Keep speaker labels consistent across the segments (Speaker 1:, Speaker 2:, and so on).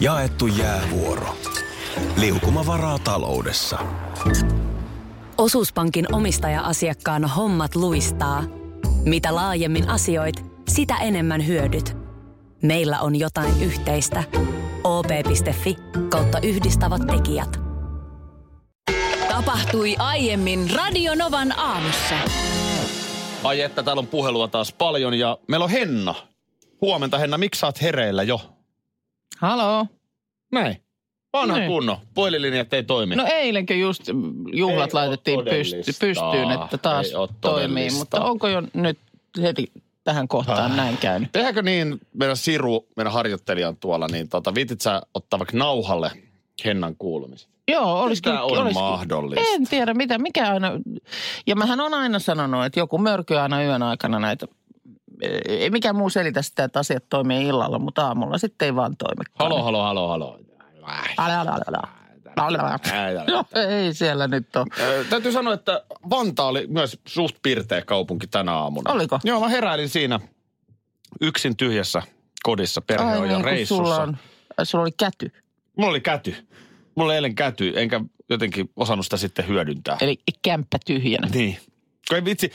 Speaker 1: Jaettu jäävuoro. Liukuma varaa taloudessa.
Speaker 2: Osuuspankin omistaja-asiakkaan hommat luistaa. Mitä laajemmin asioit, sitä enemmän hyödyt. Meillä on jotain yhteistä. op.fi kautta yhdistävät tekijät.
Speaker 3: Tapahtui aiemmin Radionovan aamussa.
Speaker 4: Ai että, täällä on puhelua taas paljon ja meillä on Henna. Huomenta Henna, miksi sä oot hereillä jo?
Speaker 5: Haloo.
Speaker 4: Näin. Vanha
Speaker 5: Niin.
Speaker 4: kunno. Puhelinlinjat ei toimi.
Speaker 5: No eilenkö just juhlat
Speaker 4: Ei
Speaker 5: laitettiin pysty, pystyyn, että taas toimii. Mutta onko jo nyt heti tähän kohtaan
Speaker 4: Ah.
Speaker 5: näin käynyt?
Speaker 4: Tehdäänkö niin, meidän Siru, meidän harjoittelijan tuolla, niin tota, viitit sä ottaa vaikka nauhalle Hennan kuulumisen?
Speaker 5: Joo, olisi
Speaker 4: Tämä on
Speaker 5: olisi-
Speaker 4: mahdollista.
Speaker 5: En tiedä, mitä, mikä aina... Ja mähän on aina sanonut, että joku mörky aina yön aikana näitä... Ei mikään muu selitä sitä, että asiat toimii illalla, mutta aamulla sitten ei vaan toimi.
Speaker 4: Halo, halo, halo, halo.
Speaker 5: No, ei siellä nyt ole.
Speaker 4: Täytyy sanoa, että Vantaa oli myös suht pirteä kaupunki tänä aamuna.
Speaker 5: Oliko?
Speaker 4: Joo, mä heräilin siinä yksin tyhjässä kodissa. Perhe
Speaker 5: Ai
Speaker 4: on
Speaker 5: niin,
Speaker 4: reissussa.
Speaker 5: sulla, on, sulla oli käty.
Speaker 4: Mulla oli käty. Mulla oli eilen käty, enkä jotenkin osannut sitä sitten hyödyntää.
Speaker 5: Eli kämppä tyhjänä.
Speaker 4: Niin. Kun ei vitsi,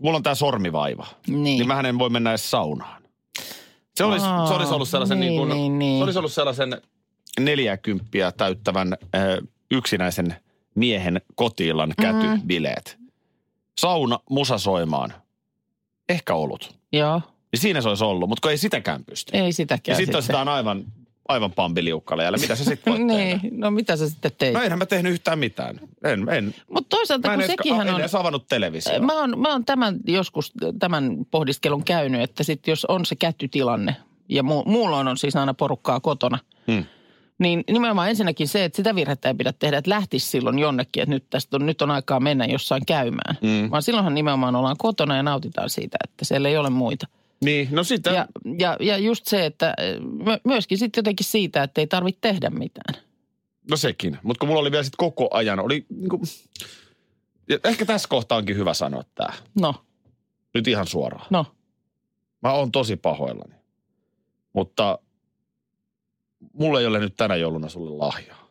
Speaker 4: mulla on tää sormivaiva.
Speaker 5: Niin.
Speaker 4: Niin mä en voi mennä edes saunaan. Se olisi,
Speaker 5: Aa,
Speaker 4: se olisi ollut sellaisen
Speaker 5: niin,
Speaker 4: niin, kuin,
Speaker 5: niin, niin.
Speaker 4: Se olisi ollut sellaisen neljäkymppiä täyttävän ö, yksinäisen miehen kotiillan kätybileet. Sauna musasoimaan. Ehkä ollut.
Speaker 5: Joo,
Speaker 4: Niin siinä se olisi ollut, mutta ei sitäkään pysty.
Speaker 5: ei
Speaker 4: ja
Speaker 5: sitäkään
Speaker 4: sitten sitä on aivan, aivan pambiliukkalla jäljellä. Mitä sä sitten voit
Speaker 5: niin,
Speaker 4: tehdä?
Speaker 5: no mitä sä sitten teit?
Speaker 4: No enhän mä tehnyt yhtään mitään. En, en.
Speaker 5: Mutta toisaalta
Speaker 4: Mä en
Speaker 5: kun
Speaker 4: edes,
Speaker 5: sekinhän
Speaker 4: en
Speaker 5: on...
Speaker 4: edes avannut televisiota.
Speaker 5: Mä oon, mä oon tämän joskus tämän pohdiskelun käynyt, että sit jos on se kättytilanne, ja mu, muulla on siis aina porukkaa kotona,
Speaker 4: Hmm.
Speaker 5: niin nimenomaan ensinnäkin se, että sitä virhettä ei pidä tehdä, että lähtisi silloin jonnekin, että nyt tästä on, nyt on aikaa mennä jossain käymään.
Speaker 4: Mm.
Speaker 5: Vaan silloinhan nimenomaan ollaan kotona ja nautitaan siitä, että siellä ei ole muita.
Speaker 4: Niin, no sitten...
Speaker 5: Ja, ja, ja just se, että my- myöskin sitten jotenkin siitä, että ei tarvitse tehdä mitään.
Speaker 4: No sekin. Mutta kun mulla oli vielä sitten koko ajan, oli niinku... Ja ehkä tässä kohtaa onkin hyvä sanoa tämä.
Speaker 5: No,
Speaker 4: Nyt ihan suoraan.
Speaker 5: no.
Speaker 4: Mä oon tosi pahoillani. Mutta mulla ei ole nyt tänä jouluna sulle lahjaa.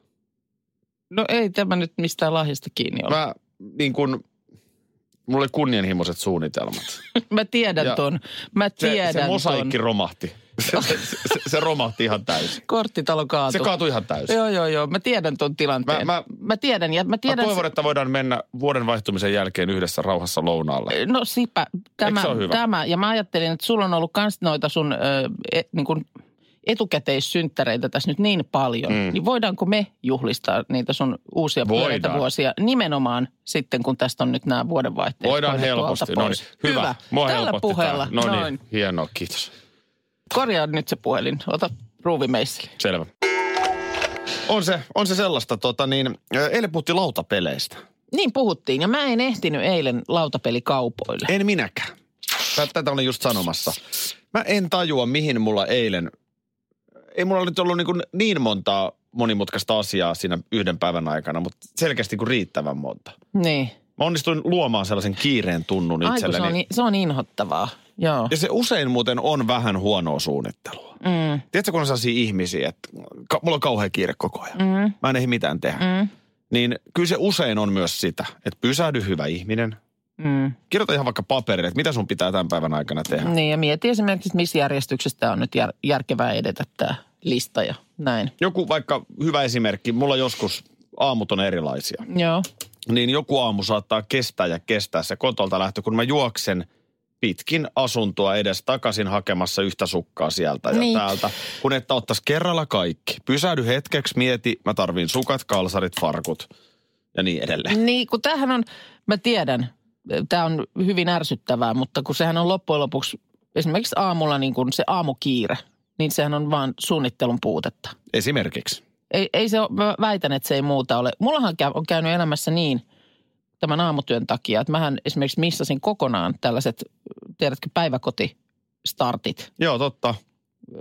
Speaker 5: No ei tämä nyt mistään lahjasta kiinni ole. Mä,
Speaker 4: niin kun, mulla oli kunnianhimoiset suunnitelmat.
Speaker 5: mä tiedän
Speaker 4: Ja
Speaker 5: ton. Mä
Speaker 4: Se,
Speaker 5: tiedän
Speaker 4: se mosaikki
Speaker 5: ton.
Speaker 4: romahti. Se, se, se, se romahti ihan täysin.
Speaker 5: Korttitalo kaatui.
Speaker 4: Se kaatui ihan täysin.
Speaker 5: Joo, joo, joo. Mä tiedän ton tilanteen.
Speaker 4: Mä-
Speaker 5: Mä,
Speaker 4: mä-
Speaker 5: mä tiedän ja mä
Speaker 4: Mä
Speaker 5: tiedän...
Speaker 4: toivon, että voidaan mennä vuoden vaihtumisen jälkeen yhdessä rauhassa lounaalle.
Speaker 5: No sipä, tämä,
Speaker 4: se hyvä?
Speaker 5: tämä. Ja mä ajattelin, että sulla on ollut kans noita sun e, niin kuin etukäteissynttäreitä tässä nyt niin paljon.
Speaker 4: Mm.
Speaker 5: Niin voidaanko me juhlistaa niitä sun uusia pyöreitä vuosia nimenomaan sitten, kun tästä on nyt nämä vuodenvaihteet
Speaker 4: Voidaan helposti. No
Speaker 5: pois.
Speaker 4: niin, hyvä.
Speaker 5: hyvä.
Speaker 4: Mua
Speaker 5: Tällä puheella.
Speaker 4: No
Speaker 5: Noin.
Speaker 4: niin, hienoa, kiitos.
Speaker 5: Korjaa nyt se puhelin. Ota ruuvimeisseli.
Speaker 4: Selvä. On se, on se sellaista, tota niin, eilen puhuttiin lautapeleistä.
Speaker 5: Niin puhuttiin. Ja mä en ehtinyt eilen lautapelikaupoille.
Speaker 4: En minäkään. Tä- Tätä olin just sanomassa. Mä en tajua, mihin mulla eilen, ei mulla nyt ollut niin, niin montaa monimutkaista asiaa siinä yhden päivän aikana, mutta selkeästi kuin riittävän monta.
Speaker 5: Niin.
Speaker 4: Mä onnistuin luomaan sellaisen kiireen tunnun
Speaker 5: Ai kun
Speaker 4: itselleni.
Speaker 5: se on, ni- se on inhottavaa. Joo.
Speaker 4: Ja se usein muuten on vähän huonoa suunnittelua.
Speaker 5: Mm,
Speaker 4: Tiedätkö, kun on sellaisia ihmisiä, että ka- mulla on kauhean kiire koko ajan.
Speaker 5: mm,
Speaker 4: Mä en ehdi mitään tehdä.
Speaker 5: mm,
Speaker 4: Niin kyllä se usein on myös sitä, että pysähdy hyvä ihminen.
Speaker 5: mm.
Speaker 4: Kirjoita ihan vaikka paperille, että mitä sun pitää tämän päivän aikana tehdä.
Speaker 5: Niin ja mieti esimerkiksi, missä järjestyksessä on nyt jär, järkevää edetä tämä lista ja näin.
Speaker 4: Joku vaikka hyvä esimerkki, mulla joskus aamut on erilaisia.
Speaker 5: Joo.
Speaker 4: Niin joku aamu saattaa kestää ja kestää se kotolta lähtö, kun mä juoksen pitkin asuntoa edes takaisin hakemassa yhtä sukkaa sieltä ja
Speaker 5: Niin.
Speaker 4: täältä. Kun että ottaisi kerralla kaikki. Pysähdy hetkeksi, mieti, mä tarviin sukat, kalsarit, farkut ja niin edelleen.
Speaker 5: Niin, kun tämähän on, mä tiedän, tämä on hyvin ärsyttävää, mutta kun sehän on loppujen lopuksi esimerkiksi aamulla niin kun se aamukiire, niin sehän on vaan suunnittelun puutetta.
Speaker 4: Esimerkiksi.
Speaker 5: Ei, ei se mä väitän, että se ei muuta ole. Mullahan on käynyt elämässä niin tämän aamutyön takia, että mähän esimerkiksi missasin kokonaan tällaiset, tiedätkö, päiväkotistartit.
Speaker 4: Joo, totta.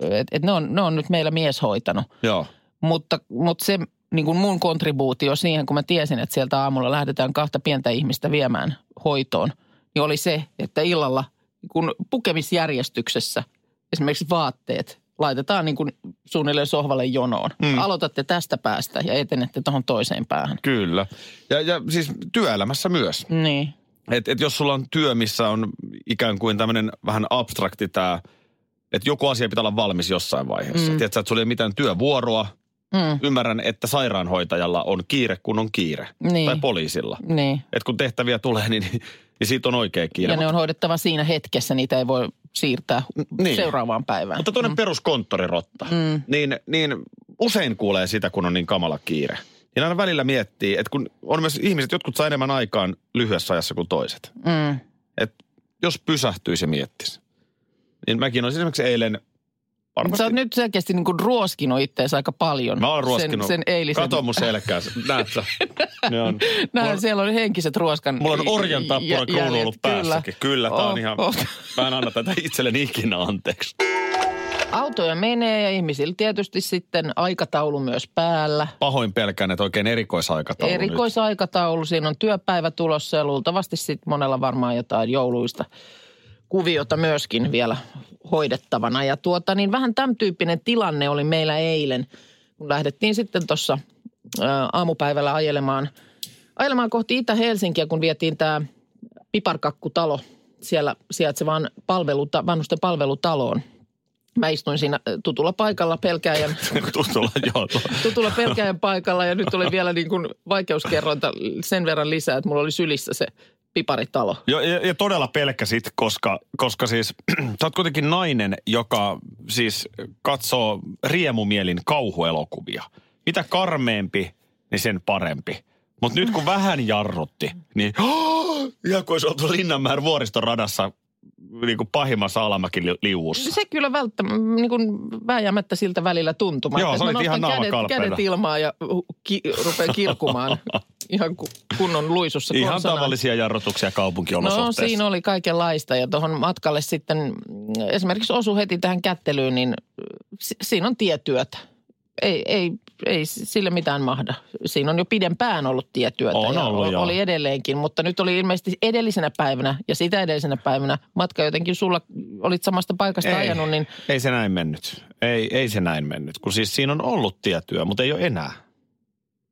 Speaker 5: Et, et ne, on, ne on nyt meillä mies hoitanut.
Speaker 4: Joo.
Speaker 5: Mutta, mutta se niin kuin mun kontribuutio siihen, kun mä tiesin, että sieltä aamulla lähdetään kahta pientä ihmistä viemään hoitoon, niin oli se, että illalla kun pukemisjärjestyksessä esimerkiksi vaatteet laitetaan niin kuin suunnilleen sohvalle jonoon. Mm. Aloitatte tästä päästä ja etenette tuohon toiseen päähän.
Speaker 4: Kyllä. Ja, ja siis työelämässä myös.
Speaker 5: Niin.
Speaker 4: Et, et jos sulla on työ, missä on ikään kuin tämmöinen vähän abstrakti tämä, että joku asia pitää olla valmis jossain vaiheessa. Mm. Tiedätkö, että sulla ei ole mitään työvuoroa.
Speaker 5: Mm.
Speaker 4: Ymmärrän, että sairaanhoitajalla on kiire, kun on kiire.
Speaker 5: Niin.
Speaker 4: Tai poliisilla.
Speaker 5: Niin.
Speaker 4: Et kun tehtäviä tulee, niin, niin siitä on oikea kiire.
Speaker 5: Ja ne on hoidettava siinä hetkessä, niitä ei voi siirtää
Speaker 4: Niin.
Speaker 5: seuraavaan päivään.
Speaker 4: Mutta tuonne mm. peruskonttorirotta,
Speaker 5: Mm.
Speaker 4: niin, niin usein kuulee sitä, kun on niin kamala kiire. Niin aina välillä miettii, että kun on myös ihmiset, jotkut saa enemmän aikaan lyhyessä ajassa kuin toiset.
Speaker 5: Mm.
Speaker 4: Että jos pysähtyisi ja miettisi. Niin mäkin olisin esimerkiksi eilen varmasti...
Speaker 5: Sä oot nyt selkeästi niin kuin ruoskinut itseäsi aika paljon.
Speaker 4: Mä oon ruoskinut.
Speaker 5: Sen, sen eilisen.
Speaker 4: Kato mun selkää, näet sä? Ne on. Mulla-
Speaker 5: siellä on henkiset ruoskan
Speaker 4: Mulla on orjan tappura kruunu ollut päässäkin. Kyllä, tää on
Speaker 5: Oh,
Speaker 4: ihan...
Speaker 5: oh.
Speaker 4: Mä en anna tätä itselleni ikinä anteeksi.
Speaker 5: Autoja menee ja ihmisillä tietysti sitten aikataulu myös päällä.
Speaker 4: Pahoin pelkään, että oikein erikoisaikataulu nyt.
Speaker 5: Erikoisaikataulu, siinä on työpäivä tulossa ja luultavasti sitten monella varmaan jotain jouluista kuviota myöskin vielä hoidettavana. Ja tuota, niin vähän tämän tyyppinen tilanne oli meillä eilen, kun lähdettiin sitten tuossa aamupäivällä ajelemaan, ajelemaan kohti Itä-Helsinkiä, kun vietiin tämä piparkakkutalo siellä sijaitsevaan palveluta, vanhusten palvelutaloon. Mä istuin siinä tutulla paikalla pelkääjän
Speaker 4: Tutulla, joo.
Speaker 5: tutulla pelkäjän paikalla ja nyt oli vielä niin kuin vaikeuskerrointa sen verran lisää, että mulla oli sylissä se piparitalo.
Speaker 4: Jo, ja, ja todella pelkäsit, koska, koska siis sä oot kuitenkin nainen, joka siis katsoo riemumielin kauhuelokuvia. Mitä karmeempi, niin sen parempi. Mutta nyt kun vähän jarrutti, niin ihan kuin olisi oltu Linnanmäen vuoristoradassa niin kuin pahimmassa alamäkiliuussa.
Speaker 5: Se kyllä välttämättä, niin kuin vääjäämättä siltä välillä tuntumaan.
Speaker 4: Joo,
Speaker 5: Että
Speaker 4: sä olit ihan
Speaker 5: kädet, kädet ilmaan ja ki, rupean kirkumaan ihan ku- kunnon luisussa
Speaker 4: Ihan
Speaker 5: konsana.
Speaker 4: tavallisia jarrutuksia
Speaker 5: No
Speaker 4: kaupunkiolosuhteissa.
Speaker 5: siinä oli kaikenlaista ja tuohon matkalle sitten mm, esimerkiksi osu heti tähän kättelyyn, niin si- siinä on tietyötä. Ei, ei, ei sille mitään mahda. Siinä on jo pidempään ollut tietyötä.
Speaker 4: On
Speaker 5: ja
Speaker 4: ollut, joo.
Speaker 5: Oli edelleenkin, mutta nyt oli ilmeisesti edellisenä päivänä ja sitä edellisenä päivänä matka jotenkin sulla olit samasta paikasta
Speaker 4: ei,
Speaker 5: ajanut, niin
Speaker 4: ei se näin mennyt. Ei, ei se näin mennyt, kun siis siinä on ollut tietyö, mutta ei ole enää.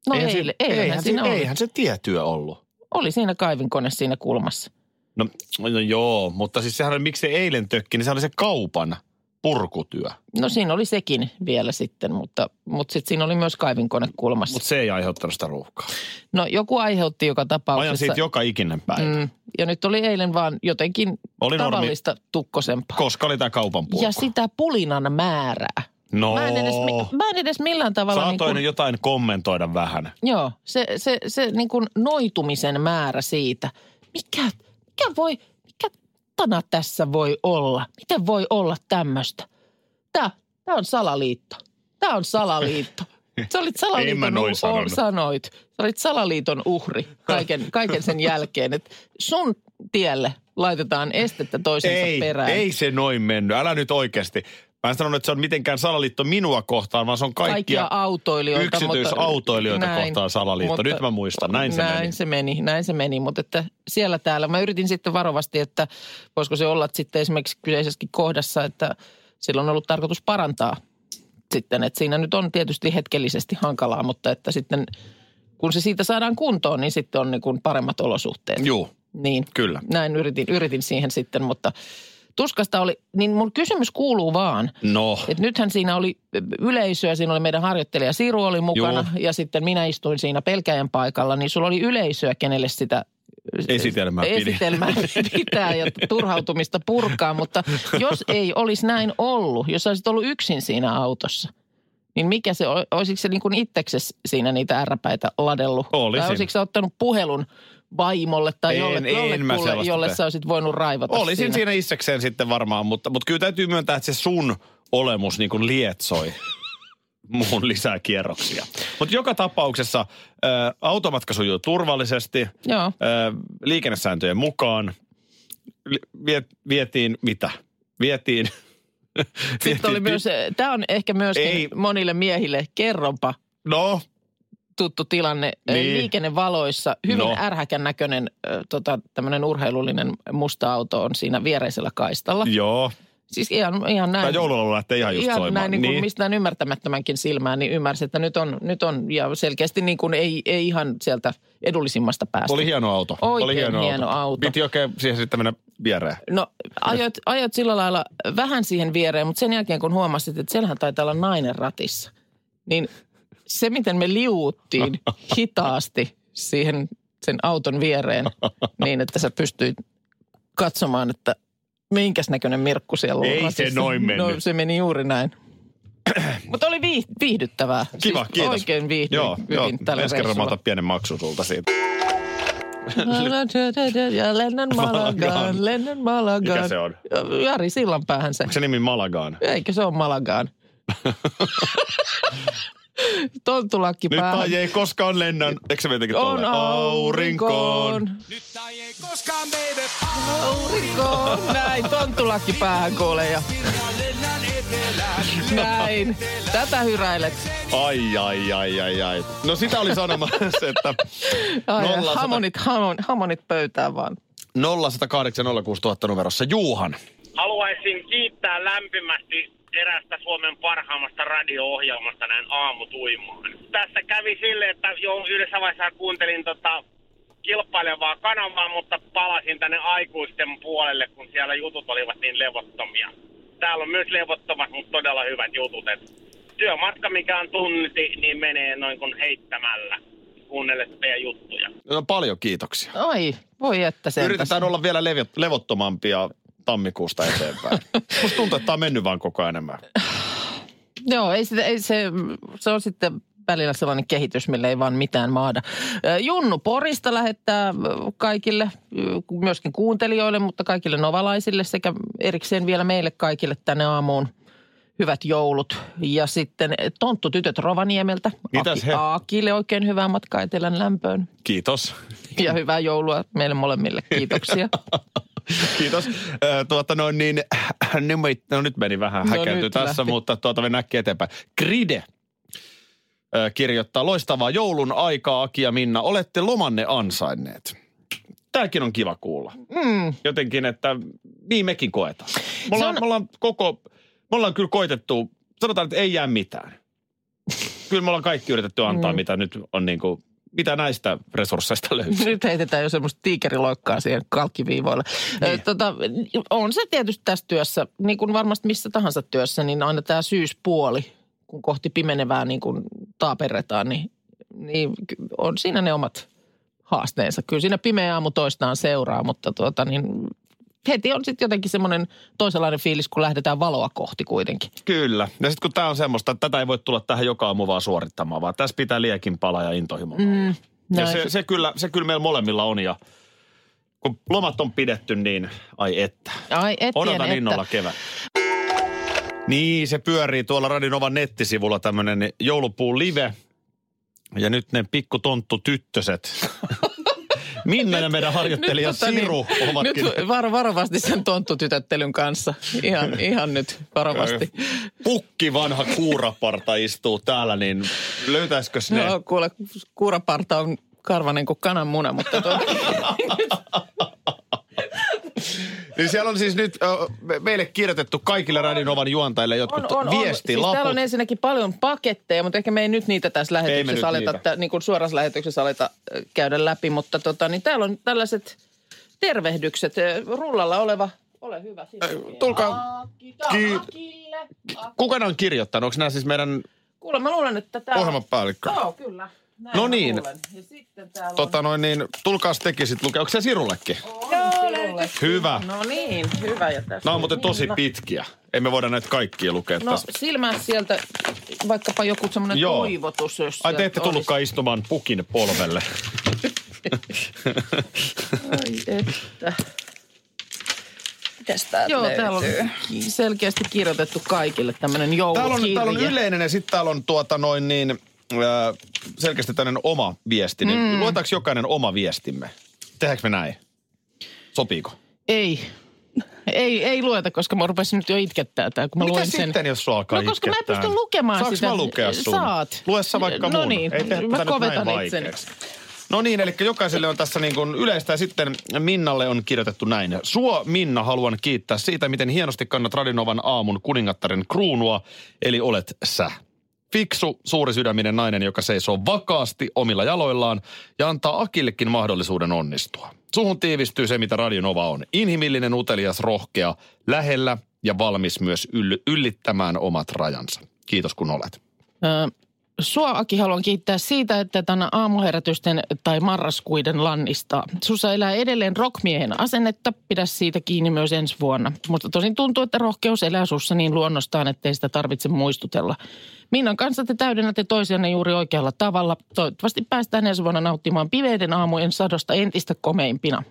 Speaker 5: No
Speaker 4: eihän,
Speaker 5: eilen,
Speaker 4: se,
Speaker 5: eilenhän
Speaker 4: eihän,
Speaker 5: siinä
Speaker 4: se, eihän se tietyö ollut.
Speaker 5: Oli siinä kaivinkone siinä kulmassa.
Speaker 4: No, no joo, mutta siis sehän oli, miksi se eilen tökki, niin se oli se kaupan purkutyö.
Speaker 5: No siinä oli sekin vielä sitten, mutta, mutta sitten siinä oli myös kaivinkone kulmassa.
Speaker 4: Mutta se ei aiheuttanut sitä ruuhkaa.
Speaker 5: No joku aiheutti joka
Speaker 4: Ajan
Speaker 5: tapauksessa.
Speaker 4: siitä joka ikinen päivä. Mm.
Speaker 5: Ja nyt oli eilen vaan jotenkin
Speaker 4: Oli normi-
Speaker 5: tavallista tukkosempaa.
Speaker 4: Koska oli tämä kaupan purku.
Speaker 5: Ja sitä pulinan määrää.
Speaker 4: No,
Speaker 5: Mä en, edes, mä en edes millään tavalla...
Speaker 4: saatoin
Speaker 5: niin kuin,
Speaker 4: jotain kommentoida vähän.
Speaker 5: joo, se, se, se niin kuin noitumisen määrä siitä. Mikä, mikä voi, mikä tana tässä voi olla? Miten voi olla tämmöistä? Tämä, tämä on salaliitto. Tämä on salaliitto. Sä olit salaliiton uh-
Speaker 4: sanonut.
Speaker 5: sanoit. Sä olit salaliiton uhri kaiken, kaiken sen jälkeen. Että sun tielle laitetaan estettä toisensa
Speaker 4: Ei,
Speaker 5: perään.
Speaker 4: ei se noin mennyt. Älä nyt oikeasti. Mä en sanonut, että se on mitenkään salaliitto minua kohtaan, vaan se on kaikkia,
Speaker 5: kaikkia autoilijoita.
Speaker 4: yksityisautoilijoita
Speaker 5: mutta,
Speaker 4: kohtaan salaliitto. Nyt mä muistan, näin se
Speaker 5: näin
Speaker 4: meni.
Speaker 5: se meni. Näin se meni, mutta että siellä täällä. Mä yritin sitten varovasti, että voisiko se olla sitten esimerkiksi kyseisessäkin kohdassa, että sillä on ollut tarkoitus parantaa sitten. Että siinä nyt on tietysti hetkellisesti hankalaa, mutta että sitten kun se siitä saadaan kuntoon, niin sitten on niin kuin paremmat olosuhteet.
Speaker 4: Juu,
Speaker 5: Niin,
Speaker 4: kyllä.
Speaker 5: näin yritin, yritin siihen sitten, mutta tuskasta oli, niin mun kysymys kuuluu vaan,
Speaker 4: No,
Speaker 5: et nythän siinä oli yleisöä, siinä oli meidän harjoittelija Siru oli mukana
Speaker 4: Joo.
Speaker 5: ja sitten minä istuin siinä pelkäjän paikalla, niin sulla oli yleisöä, kenelle sitä
Speaker 4: Esitelmää pidi.
Speaker 5: esitelmää pitää ja turhautumista purkaa, mutta jos ei olisi näin ollut, jos olisit ollut yksin siinä autossa, niin mikä se, olisiko se niin kuin itseksesi siinä niitä ärräpäitä ladellut?
Speaker 4: Olisin.
Speaker 5: Tai olisiko sä ottanut puhelun vaimolle tai
Speaker 4: En-
Speaker 5: jolle,
Speaker 4: en
Speaker 5: jollekulle, jolle
Speaker 4: tee.
Speaker 5: sä olisit voinut raivata
Speaker 4: olisin
Speaker 5: siinä?
Speaker 4: siinä itsekseen sitten varmaan, mutta, mutta kyllä täytyy myöntää, että se sun olemus niin kuin lietsoi muun lisää kierroksia. Mutta joka tapauksessa ä, automatka sujuu turvallisesti,
Speaker 5: Joo.
Speaker 4: ä, liikennesääntöjen mukaan. Li- Viet, vietiin mitä? Vietiin...
Speaker 5: Sitten oli myös, tämä on ehkä myöskin. Ei. monille miehille, kerronpa
Speaker 4: No,
Speaker 5: tuttu tilanne.
Speaker 4: Niin.
Speaker 5: Liikennevaloissa hyvin
Speaker 4: No.
Speaker 5: ärhäkän näköinen tota, tämmöinen urheilullinen musta auto on siinä viereisellä kaistalla.
Speaker 4: joo.
Speaker 5: Siis ihan, ihan näin.
Speaker 4: Tai joululaulu lähtee ihan just
Speaker 5: ihan
Speaker 4: soimaan.
Speaker 5: näin niin kuin mistään ymmärtämättömänkin silmään, niin ymmärsi, että nyt on, nyt on ja selkeästi niin kuin ei, ei ihan sieltä edullisimmasta päästä.
Speaker 4: Oli hieno auto.
Speaker 5: Oikein
Speaker 4: Oli hieno,
Speaker 5: hieno auto.
Speaker 4: Piti oikein siihen sitten mennä viereen.
Speaker 5: No ajoit, ajoit sillä lailla vähän siihen viereen, mutta sen jälkeen kun huomasit, että siellähän taitaa olla nainen ratissa, niin se miten me liuuttiin hitaasti siihen sen auton viereen niin, että sä pystyit katsomaan, että minkäs näköinen Mirkku siellä on
Speaker 4: Ei se
Speaker 5: ratissa.
Speaker 4: noin mennyt.
Speaker 5: No se meni juuri näin. Mutta oli viih- viihdyttävää.
Speaker 4: Kiva,
Speaker 5: siis
Speaker 4: kiitos.
Speaker 5: Oikein viihdyin
Speaker 4: Joo, joo.
Speaker 5: tällä
Speaker 4: Ensi kerran mä otan pienen maksu sulta siitä.
Speaker 5: Ja lennän Malagaan,
Speaker 4: Malagaan.
Speaker 5: lennän Malagaan.
Speaker 4: Mikä se on?
Speaker 5: Jari Sillanpäähän se.
Speaker 4: Onko se nimi Malagaan?
Speaker 5: Eikö se ole Malagaan? Tonttulakki
Speaker 4: Nyt
Speaker 5: päähän.
Speaker 4: tai ei koskaan lennän. Eikö se jotenkin
Speaker 5: On?
Speaker 4: Aurinkoon.
Speaker 1: Nyt tai ei koskaan baby.
Speaker 5: Aurinkoon. Näin, tonttulakki päähän kuule ja näin. Tätä hyräilet.
Speaker 4: Ai, ai, ai, ai, ai. No sitä oli sanomassa, että
Speaker 5: Ai,
Speaker 4: Nolla sata-
Speaker 5: hamonit, hamon, hamonit pöytään vaan.
Speaker 4: 0108 06000 numerossa Juuhan.
Speaker 6: Haluaisin kiittää lämpimästi erästä Suomen parhaimmasta radio-ohjelmasta näin aamutuimaan. Tässä kävi sille, että jo yhdessä vaiheessa kuuntelin tota kilpailevaa kanavaa, mutta palasin tänne aikuisten puolelle, kun siellä jutut olivat niin levottomia. Täällä on myös levottomat, mutta todella hyvät jutut. Et työmatka, mikä on tunti, niin menee noin kuin heittämällä kuunnellessa teidän juttuja.
Speaker 4: No, paljon kiitoksia.
Speaker 5: Ai, voi että sen.
Speaker 4: Yritetään olla vielä levottomampia tammikuusta eteenpäin. Musta tuntuu, että tämä on mennyt vaan koko ajan enemmän.
Speaker 5: Joo, ei, sitä, ei se, se on sitten välillä sellainen kehitys, millä ei vaan mitään maada. Junnu Porista lähettää kaikille, myöskin kuuntelijoille, mutta kaikille novalaisille sekä erikseen vielä meille kaikille tänne aamuun hyvät joulut. Ja sitten Tonttu tytöt Rovaniemeltä.
Speaker 4: Mitäs he?
Speaker 5: Aakille oikein hyvää matkaa etelän lämpöön.
Speaker 4: Kiitos.
Speaker 5: Ja hyvää joulua meille molemmille. Kiitoksia.
Speaker 4: Kiitos. Tuota noin niin, nyt, no nyt meni vähän
Speaker 5: No
Speaker 4: häkelty
Speaker 5: nyt
Speaker 4: tässä,
Speaker 5: lähti.
Speaker 4: mutta tuota me näkki eteenpäin. Gride kirjoittaa, loistavaa joulun aikaa Aki ja Minna, olette lomanne ansainneet. Tämäkin on kiva kuulla.
Speaker 5: Mm.
Speaker 4: Jotenkin, että niin mekin koetaan. Me ollaan,
Speaker 5: on-
Speaker 4: me ollaan koko, me ollaan kyllä koitettu, sanotaan, että ei jää mitään. Kyllä me ollaan kaikki yritetty antaa,
Speaker 5: Mm.
Speaker 4: mitä nyt on niin kuin, mitä näistä resursseista löytyy.
Speaker 5: Nyt heitetään jo semmoista tiikeriloikkaa siihen kalkkiviivoille. Niin. Tota, on se tietysti tässä työssä, niin kuin varmasti missä tahansa työssä, niin aina tämä syyspuoli, kun kohti pimenevää niin kuin taaperretaan, niin, niin on siinä ne omat haasteensa. Kyllä siinä pimeä aamu toistaan seuraa, mutta tuota, niin heti on sitten jotenkin semmoinen toisenlainen fiilis, kun lähdetään valoa kohti kuitenkin.
Speaker 4: Kyllä. Ja sitten kun tämä on semmoista, että tätä ei voi tulla tähän joka aamu vaan suorittamaan, vaan tässä pitää liekin pala ja intohimo. Mm, ja
Speaker 5: näin.
Speaker 4: se, se, kyllä, se kyllä meillä molemmilla on ja kun lomat on pidetty, niin ai että.
Speaker 5: Ai et
Speaker 4: Odotan
Speaker 5: tiedä,
Speaker 4: innolla
Speaker 5: että,
Speaker 4: kevät. Niin, se pyörii tuolla Radinovan nettisivulla tämmöinen joulupuun live. Ja nyt ne pikku tonttu tyttöset. Minna ja meidän harjoittelija
Speaker 5: tota niin,
Speaker 4: Siru ovatkin.
Speaker 5: Nyt varo, varovasti sen tonttutytöttelyn kanssa. Ihan, ihan nyt varovasti.
Speaker 4: Pukki vanha kuuraparta istuu täällä, niin löytäisikö ne?
Speaker 5: No kuule, kuuraparta on karvanen kuin kananmuna, mutta tuo,
Speaker 4: Niin siellä on siis nyt ö, me- meille kirjoitettu kaikille Radinovan juontajille jotkut
Speaker 5: on, on, on.
Speaker 4: viestilaput.
Speaker 5: Siis täällä on ensinnäkin paljon paketteja, mutta ehkä me ei nyt niitä tässä lähetyksessä aleta,
Speaker 4: niitä.
Speaker 5: tä, niin kuin suorassa lähetyksessä aleta käydä läpi, mutta tota, niin täällä on tällaiset tervehdykset. Rullalla oleva, ole hyvä. Sinne.
Speaker 4: tulkaa- Ki-. Kuka ne on kirjoittanut? Onko nämä siis meidän
Speaker 5: Kuule, mä luulen, että tämä
Speaker 4: ohjelmapäällikkö?
Speaker 5: Joo, kyllä. Näin
Speaker 4: No niin.
Speaker 5: luulen. Ja sitten täällä on...
Speaker 4: Tota noin niin, tulkaas tekin sit lukea. Onko se Sirullekin?
Speaker 5: Joo, löytyy.
Speaker 4: Hyvä.
Speaker 5: No niin, hyvä. Ja tässä
Speaker 4: Nämä on muuten tosi
Speaker 5: Minna.
Speaker 4: pitkiä. Emme voida näitä kaikkia lukea
Speaker 5: No
Speaker 4: tästä.
Speaker 5: silmää sieltä vaikkapa joku semmoinen
Speaker 4: Joo.
Speaker 5: toivotus, jos
Speaker 4: Ai te ette tullutkaan istumaan pukin polvelle.
Speaker 5: olisi. Ai että.
Speaker 7: Mitäs täältä
Speaker 5: Joo,
Speaker 7: löytyy?
Speaker 5: täällä on selkeästi kirjoitettu kaikille tämmöinen
Speaker 4: Täällä on, täällä on yleinen ja sitten täällä on tuota noin niin, äh, selkeästi tämmöinen oma viesti. Niin mm. Luetaanko jokainen oma viestimme? Tehdäänkö me näin? Sopiiko?
Speaker 5: Ei. Ei, ei lueta, koska mä rupesin nyt jo itkettää tää, kun mä
Speaker 4: Mitä
Speaker 5: luin sen.
Speaker 4: sitten, jos sua alkaa
Speaker 5: No koska mä en
Speaker 4: itkettää?
Speaker 5: pysty lukemaan
Speaker 4: Saanko
Speaker 5: sitä.
Speaker 4: mä lukea sun?
Speaker 5: Saat.
Speaker 4: Lue sä vaikka
Speaker 5: no
Speaker 4: mun.
Speaker 5: niin,
Speaker 4: Ei tehdä
Speaker 5: mä
Speaker 4: tätä nyt
Speaker 5: kovetan
Speaker 4: näin
Speaker 5: itseni.
Speaker 4: vaikeaksi. No niin, eli jokaiselle on tässä niin kuin yleistä ja sitten Minnalle on kirjoitettu näin. Sua Minna haluan kiittää siitä, miten hienosti kannat Radinovan aamun kuningattaren kruunua, eli olet sä. Fiksu, suurisydäminen nainen, joka seisoo vakaasti omilla jaloillaan ja antaa Akillekin mahdollisuuden onnistua. Suhun tiivistyy se, mitä Radionova on. Inhimillinen, utelias, rohkea, lähellä ja valmis myös yll- yllittämään omat rajansa. Kiitos kun olet.
Speaker 5: Sua Aki haluan kiittää siitä, että tänä aamuherätysten tai marraskuiden lannista. Sussa elää edelleen rockmiehen asennetta, pidä siitä kiinni myös ensi vuonna. Mutta tosin tuntuu, että rohkeus elää sussa niin luonnostaan, ettei sitä tarvitse muistutella. Minnan kanssa te täydennätte toisianne juuri oikealla tavalla. Toivottavasti päästään ensi vuonna nauttimaan pimeiden aamujen sadosta entistä komeimpina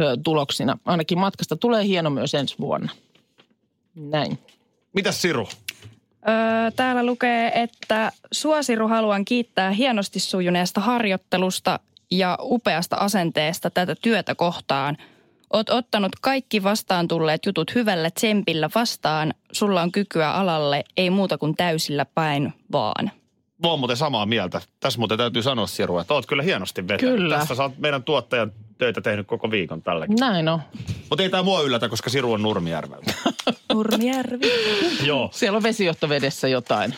Speaker 5: ö, tuloksina. Ainakin matkasta tulee hieno myös ensi vuonna. Näin.
Speaker 4: Mitäs Siru?
Speaker 7: Täällä lukee, että Suosiru haluan kiittää hienosti sujuneesta harjoittelusta ja upeasta asenteesta tätä työtä kohtaan. Oot ottanut kaikki vastaan tulleet jutut hyvällä tsempillä vastaan. Sulla on kykyä alalle, ei muuta kuin täysillä päin vaan.
Speaker 4: Mä oon muuten samaa mieltä. Tässä muuten täytyy sanoa Siru, että oot kyllä hienosti vetänyt.
Speaker 5: Kyllä.
Speaker 4: Tässä sä oot meidän tuottajan töitä tehnyt koko viikon tälläkin.
Speaker 5: Näin on.
Speaker 4: Mutta ei tämä mua yllätä, koska Siru on Nurmijärveltä.
Speaker 7: Nurmijärvi.
Speaker 4: Joo.
Speaker 5: Siellä on vesijohtovedessä jotain.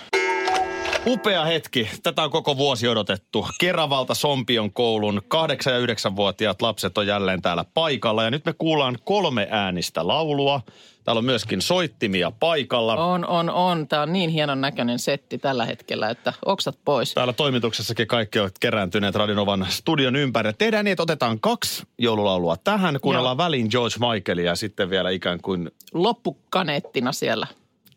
Speaker 4: Upea hetki. Tätä on koko vuosi odotettu. Keravalta Sompion koulun 8- ja 9-vuotiaat lapset on jälleen täällä paikalla. Ja nyt me kuullaan kolme äänistä laulua. Täällä on myöskin soittimia paikalla.
Speaker 5: On, on, on. Tämä on niin hienon näköinen setti tällä hetkellä, että oksat pois.
Speaker 4: Täällä toimituksessakin kaikki ovat kerääntyneet Radinovan studion ympärille. Tehdään niin, että otetaan kaksi joululaulua tähän. Kuunnellaan väliin George Michaelia ja sitten vielä ikään kuin
Speaker 5: Loppukaneettina siellä.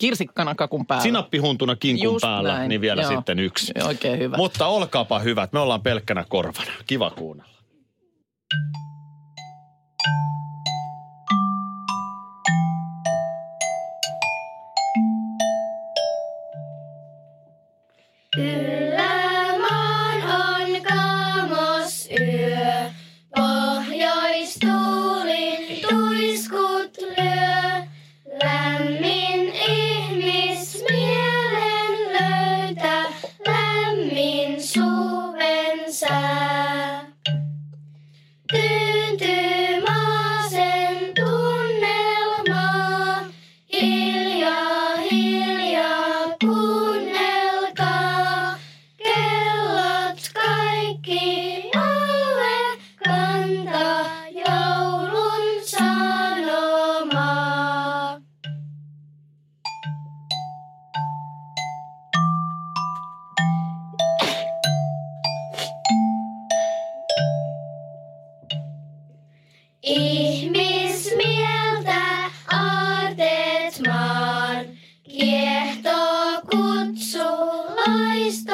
Speaker 5: Kirsikkana kakun päällä.
Speaker 4: sinappihuntuna kinkun
Speaker 5: Just
Speaker 4: päällä,
Speaker 5: näin,
Speaker 4: niin vielä
Speaker 5: joo.
Speaker 4: sitten yksi.
Speaker 5: Oikein hyvä.
Speaker 4: Mutta olkaapa hyvät, me ollaan pelkkänä korvana. Kiva kuunnella.
Speaker 8: Ylämaan
Speaker 4: Papai está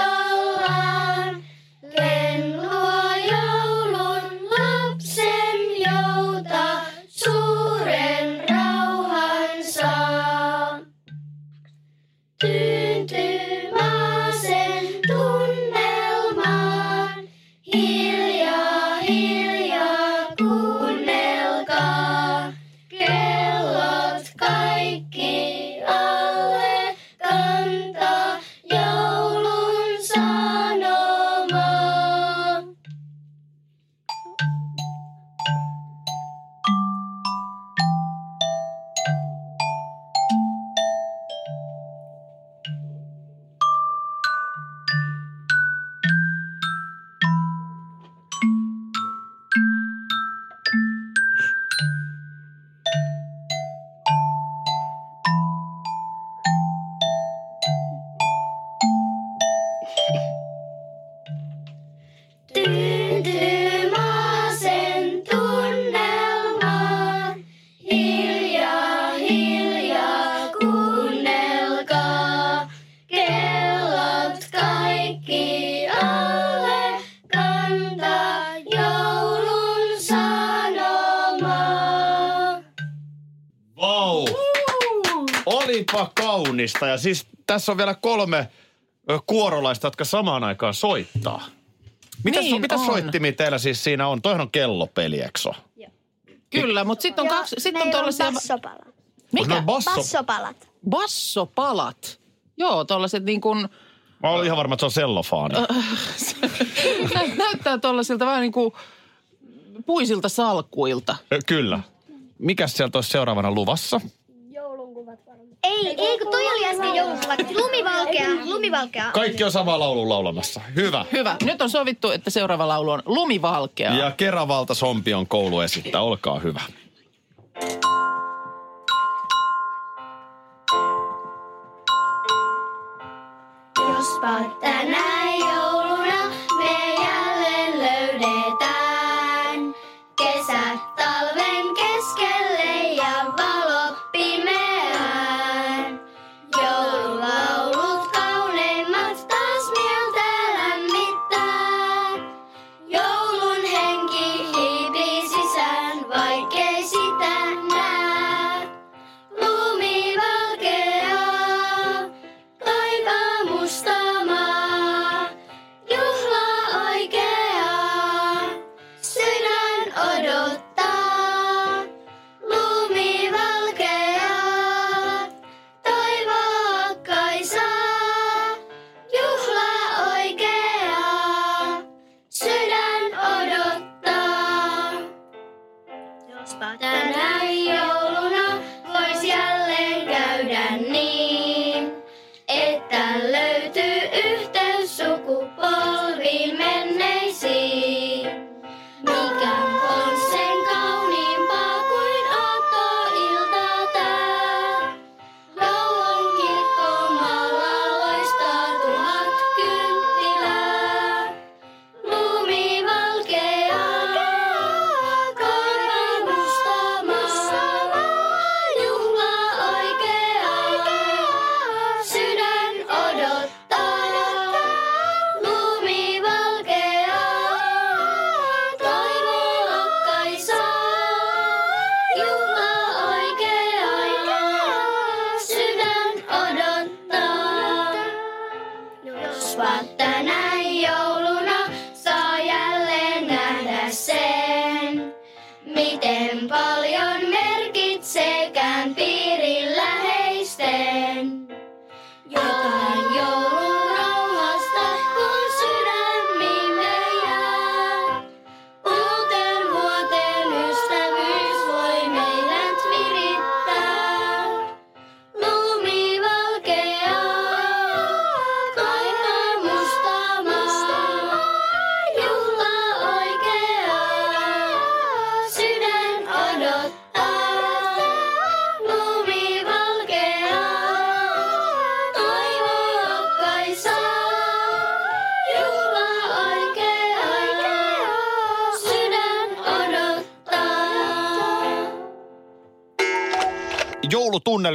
Speaker 4: kaunista. Ja siis tässä on vielä kolme kuorolaista, jotka samaan aikaan soittaa. Mitä,
Speaker 5: Niin
Speaker 4: mitä
Speaker 5: on.
Speaker 4: soittimia teillä siis siinä on? Toihan on kellopeli, eikö?
Speaker 5: Kyllä, mutta sitten on, kaksi, sit on tuollaisia...
Speaker 8: bassopalat.
Speaker 5: Mikä?
Speaker 4: basso?
Speaker 8: Bassopalat.
Speaker 5: Bassopalat. Joo, tuollaiset niin kuin
Speaker 4: Mä olin ihan varma, että se on sellofaani.
Speaker 5: Nä- Näyttää tuollaisilta vähän niin kuin puisilta salkkuilta.
Speaker 4: Ö, Kyllä. Mikäs sieltä olisi seuraavana luvassa?
Speaker 8: Ei, ei, kun toi oli äsken joulukuvat. Lumivalkea, lumivalkea.
Speaker 4: Kaikki on sama laulu laulamassa. Hyvä.
Speaker 5: Hyvä. Nyt on sovittu, että seuraava laulu on Lumivalkea.
Speaker 4: Ja Keravalta Sompion koulu esittää. Olkaa hyvä.
Speaker 8: Jospa tänä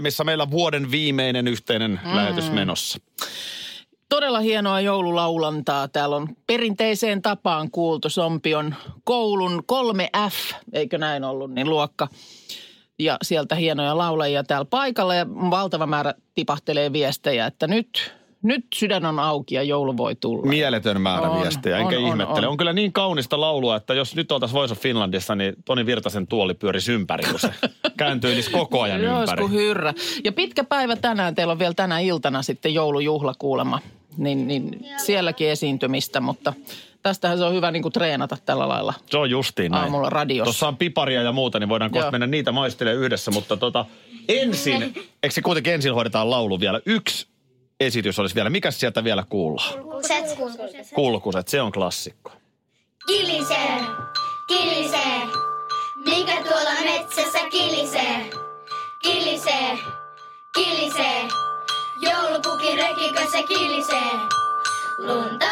Speaker 4: Joulutunnelmissa meillä vuoden viimeinen yhteinen mm. lähetys menossa.
Speaker 5: Todella hienoa joululaulantaa. Täällä on perinteiseen tapaan kuultu Sompion koulun 3F, eikö näin ollut, niin luokka. Ja sieltä hienoja laulajia täällä paikalla ja valtava määrä tipahtelee viestejä, että nyt, nyt sydän on auki ja joulu voi tulla.
Speaker 4: Mieletön määrä
Speaker 5: On,
Speaker 4: viestejä, enkä
Speaker 5: on, on,
Speaker 4: ihmettele. On,
Speaker 5: on.
Speaker 4: kyllä niin kaunista laulua, että jos nyt oltaisiin Voice of Finlandissa, niin Toni Virtasen tuoli pyörisi ympäri, kun se kääntyisi koko ajan
Speaker 5: Joo,
Speaker 4: ympäri.
Speaker 5: kun hyrrä. Ja pitkä päivä tänään, teillä on vielä tänä iltana sitten joulujuhla kuulemma. Niin, niin sielläkin esiintymistä, mutta tästähän se on hyvä niin kuin treenata tällä lailla.
Speaker 4: Se on justiin näin.
Speaker 5: Aamulla radiossa.
Speaker 4: Tuossa on piparia ja muuta, niin voidaan kohta
Speaker 5: Joo.
Speaker 4: mennä niitä maistelemaan yhdessä. Mutta tota, ensin, eikö se kuitenkin ensin hoidetaan laulu vielä? Yksi esitys olisi vielä. Mikäs sieltä vielä kuullaan?
Speaker 8: Kulkuset.
Speaker 4: Kulkuset, se on klassikko.
Speaker 8: Kilisee, kilisee, mikä tuolla metsässä kilisee? Kilisee, kilisee, joulupukin rekikö se kilisee? Lunta